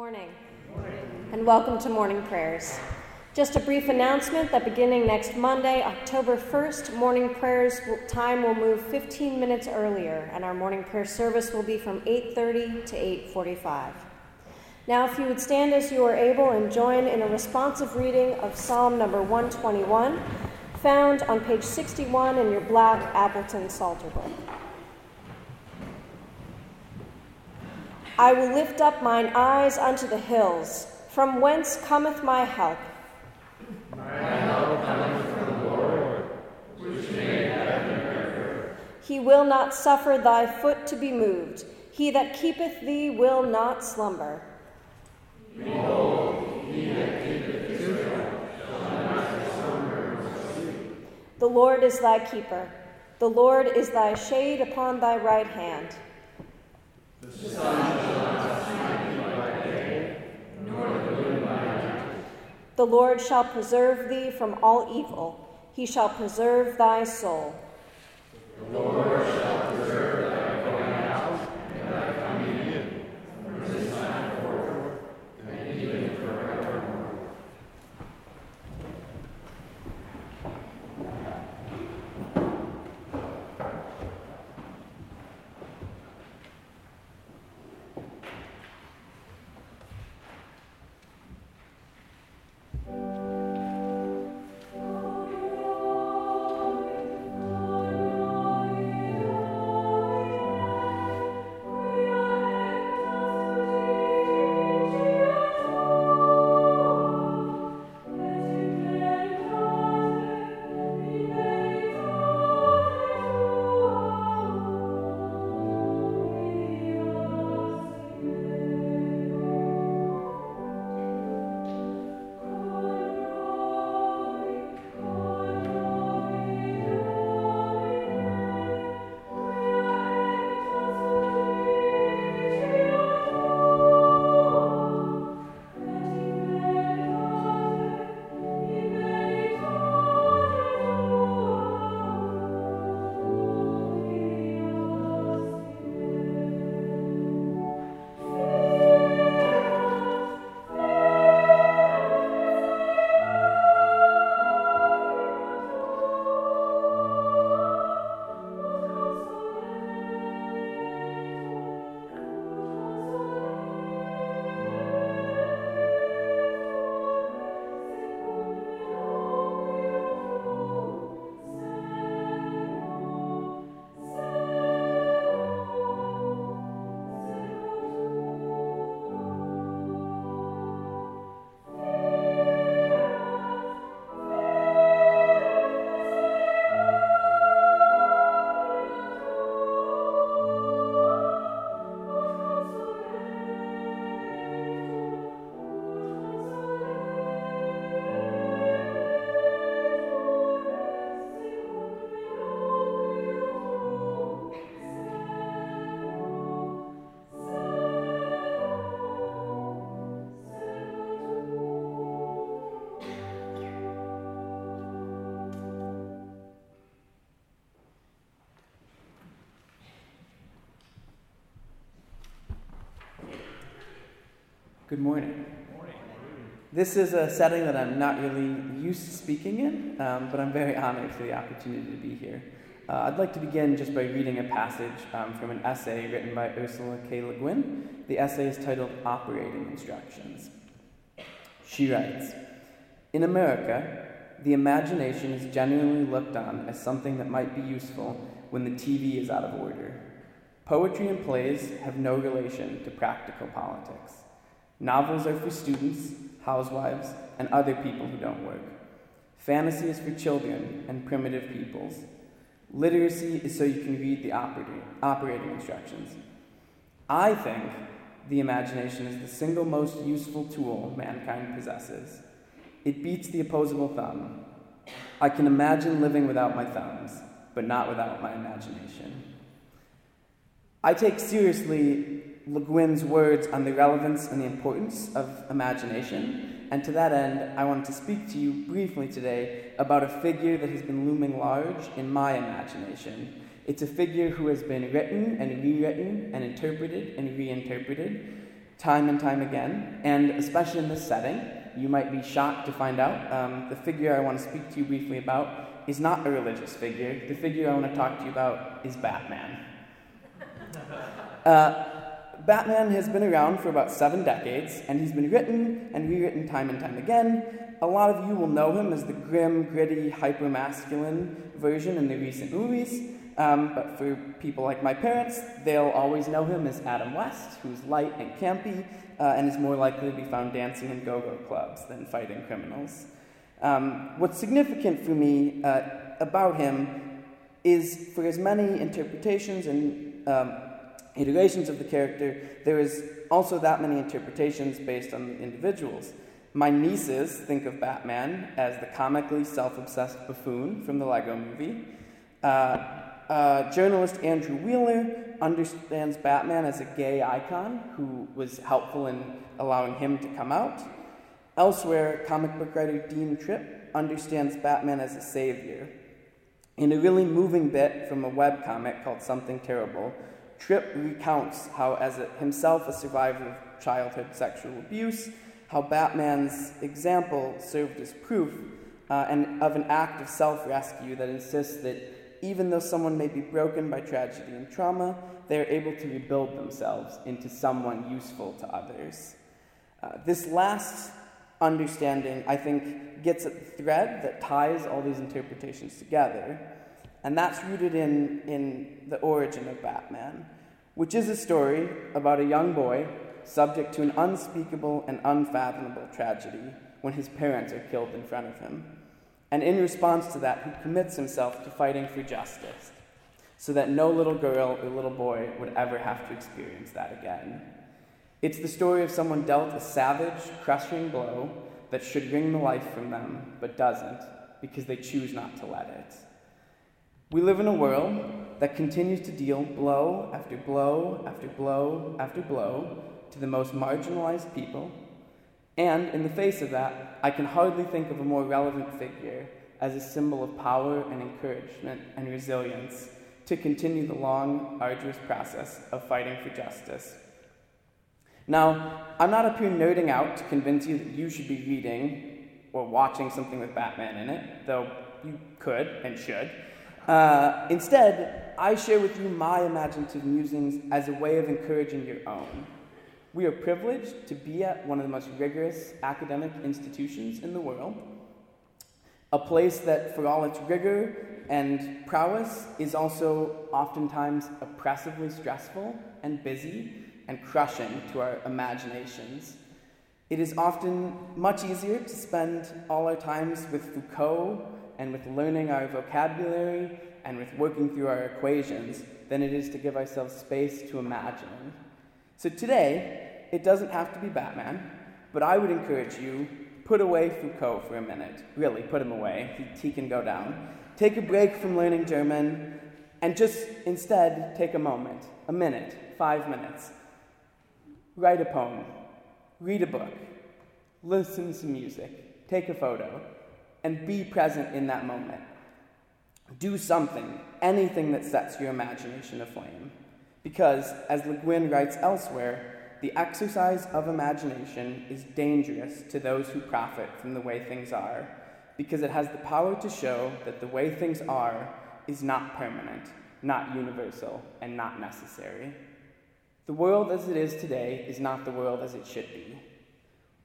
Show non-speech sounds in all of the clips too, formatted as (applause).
morning. And welcome to morning prayers. Just a brief announcement that beginning next Monday, October 1st, morning prayers time will move 15 minutes earlier and our morning prayer service will be from 8:30 to 8:45. Now if you would stand as you are able and join in a responsive reading of Psalm number 121 found on page 61 in your black Appleton Psalter book. I will lift up mine eyes unto the hills, from whence cometh my help. My help cometh from the Lord, which made heaven and earth. He will not suffer thy foot to be moved. He that keepeth thee will not slumber. Behold, he that keepeth Israel shall neither slumber nor sleep. The Lord is thy keeper. The Lord is thy shade upon thy right hand. The Lord shall preserve thee from all evil. He shall preserve thy soul. The Lord shall Good morning. This is a setting that I'm not really used to speaking in, um, but I'm very honored for the opportunity to be here. Uh, I'd like to begin just by reading a passage um, from an essay written by Ursula K. Le Guin. The essay is titled Operating Instructions. She writes In America, the imagination is generally looked on as something that might be useful when the TV is out of order. Poetry and plays have no relation to practical politics. Novels are for students, housewives, and other people who don't work. Fantasy is for children and primitive peoples. Literacy is so you can read the operating, instructions. I think the imagination is the single most useful tool mankind possesses. It beats the opposable thumb. I can imagine living without my thumbs, but not without my imagination. I take seriously Le Guin's words on the relevance and the importance of imagination. And to that end, I wanted to speak to you briefly today about a figure that has been looming large in my imagination. It's a figure who has been written and rewritten and interpreted and reinterpreted time and time again, and especially in this setting, you might be shocked to find out um, the figure I want to speak to you briefly about is not a religious figure. The figure I want to talk to you about is Batman. (laughs) Uh, Batman has been around for about seven decades, and he's been written and rewritten time and time again. A lot of you will know him as the grim, gritty, hyper masculine version in the recent movies. Um, but for people like my parents, they'll always know him as Adam West, who's light and campy uh, and is more likely to be found dancing in go go clubs than fighting criminals. Um, what's significant for me uh, about him is for as many interpretations and um, iterations of the character, there is also that many interpretations based on the individuals. My nieces think of Batman as the comically self obsessed buffoon from the Lego movie. Uh, uh, journalist Andrew Wheeler understands Batman as a gay icon who was helpful in allowing him to come out. Elsewhere, comic book writer Dean Trippe understands Batman as a savior. In a really moving bit from a web comic called Something Terrible, Trippe recounts how, as a, himself a survivor of childhood sexual abuse, how Batman's example served as proof uh, and of an act of self rescue that insists that even though someone may be broken by tragedy and trauma, they are able to rebuild themselves into someone useful to others. Uh, this last understanding, I think, gets at the thread that ties all these interpretations together, and that's rooted in, in the origin of Batman, which is a story about a young boy subject to an unspeakable and unfathomable tragedy when his parents are killed in front of him and in response to that, he commits himself to fighting for justice so that no little girl or little boy would ever have to experience that again. It's the story of someone dealt a savage, crushing blow that should wring the life from them, but doesn't, because they choose not to let it. We live in a world that continues to deal blow after blow after blow after blow to the most marginalized people and in the face of that, I can hardly think of a more relevant figure as a symbol of power and encouragement and resilience to continue the long, arduous process of fighting for justice. Now, I'm not up here nerding out to convince you that you should be reading or watching something with Batman in it, though you could and should. Uh, instead, I share with you my imaginative musings as a way of encouraging your own. We are privileged to be at one of the most rigorous academic institutions in the world, a place that, for all its rigor and prowess, is also oftentimes oppressively stressful and busy and crushing to our imaginations. It is often much easier to spend all our times with Foucault and with learning our vocabulary and with working through our equations than it is to give ourselves space to imagine. So today, it doesn't have to be Batman, but I would encourage you put away Foucault for a minute. Really, put him away. He, he can go down. Take a break from learning German and just instead take a moment, a minute, five minutes. Write a poem, read a book, listen to music, take a photo, and be present in that moment. Do something, anything that sets your imagination aflame. Because, as Le Guin writes elsewhere, the exercise of imagination is dangerous to those who profit from the way things are, because it has the power to show that the way things are is not permanent, not universal, and not necessary. The world as it is today is not the world as it should be.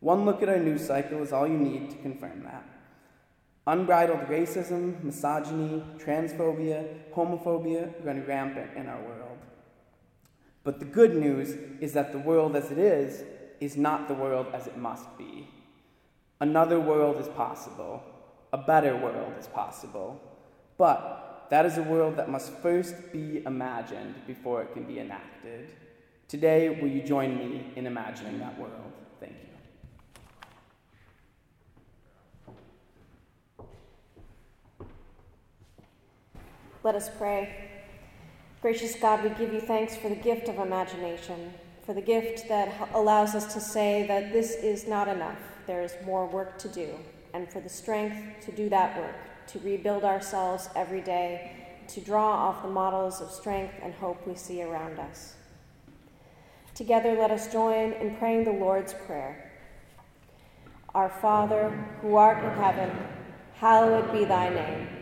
One look at our news cycle is all you need to confirm that. Unbridled racism, misogyny, transphobia, homophobia run rampant in our world. But the good news is that the world as it is is not the world as it must be. Another world is possible. A better world is possible. But that is a world that must first be imagined before it can be enacted. Today, will you join me in imagining that world? Thank you. Let us pray. Gracious God, we give you thanks for the gift of imagination, for the gift that allows us to say that this is not enough, there is more work to do, and for the strength to do that work, to rebuild ourselves every day, to draw off the models of strength and hope we see around us. Together, let us join in praying the Lord's Prayer. Our Father, who art in heaven, hallowed be thy name.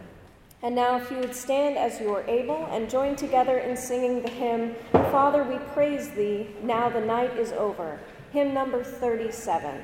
And now, if you would stand as you are able and join together in singing the hymn, Father, we praise thee, now the night is over, hymn number 37.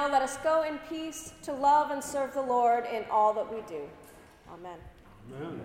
Let us go in peace to love and serve the Lord in all that we do. Amen. Amen.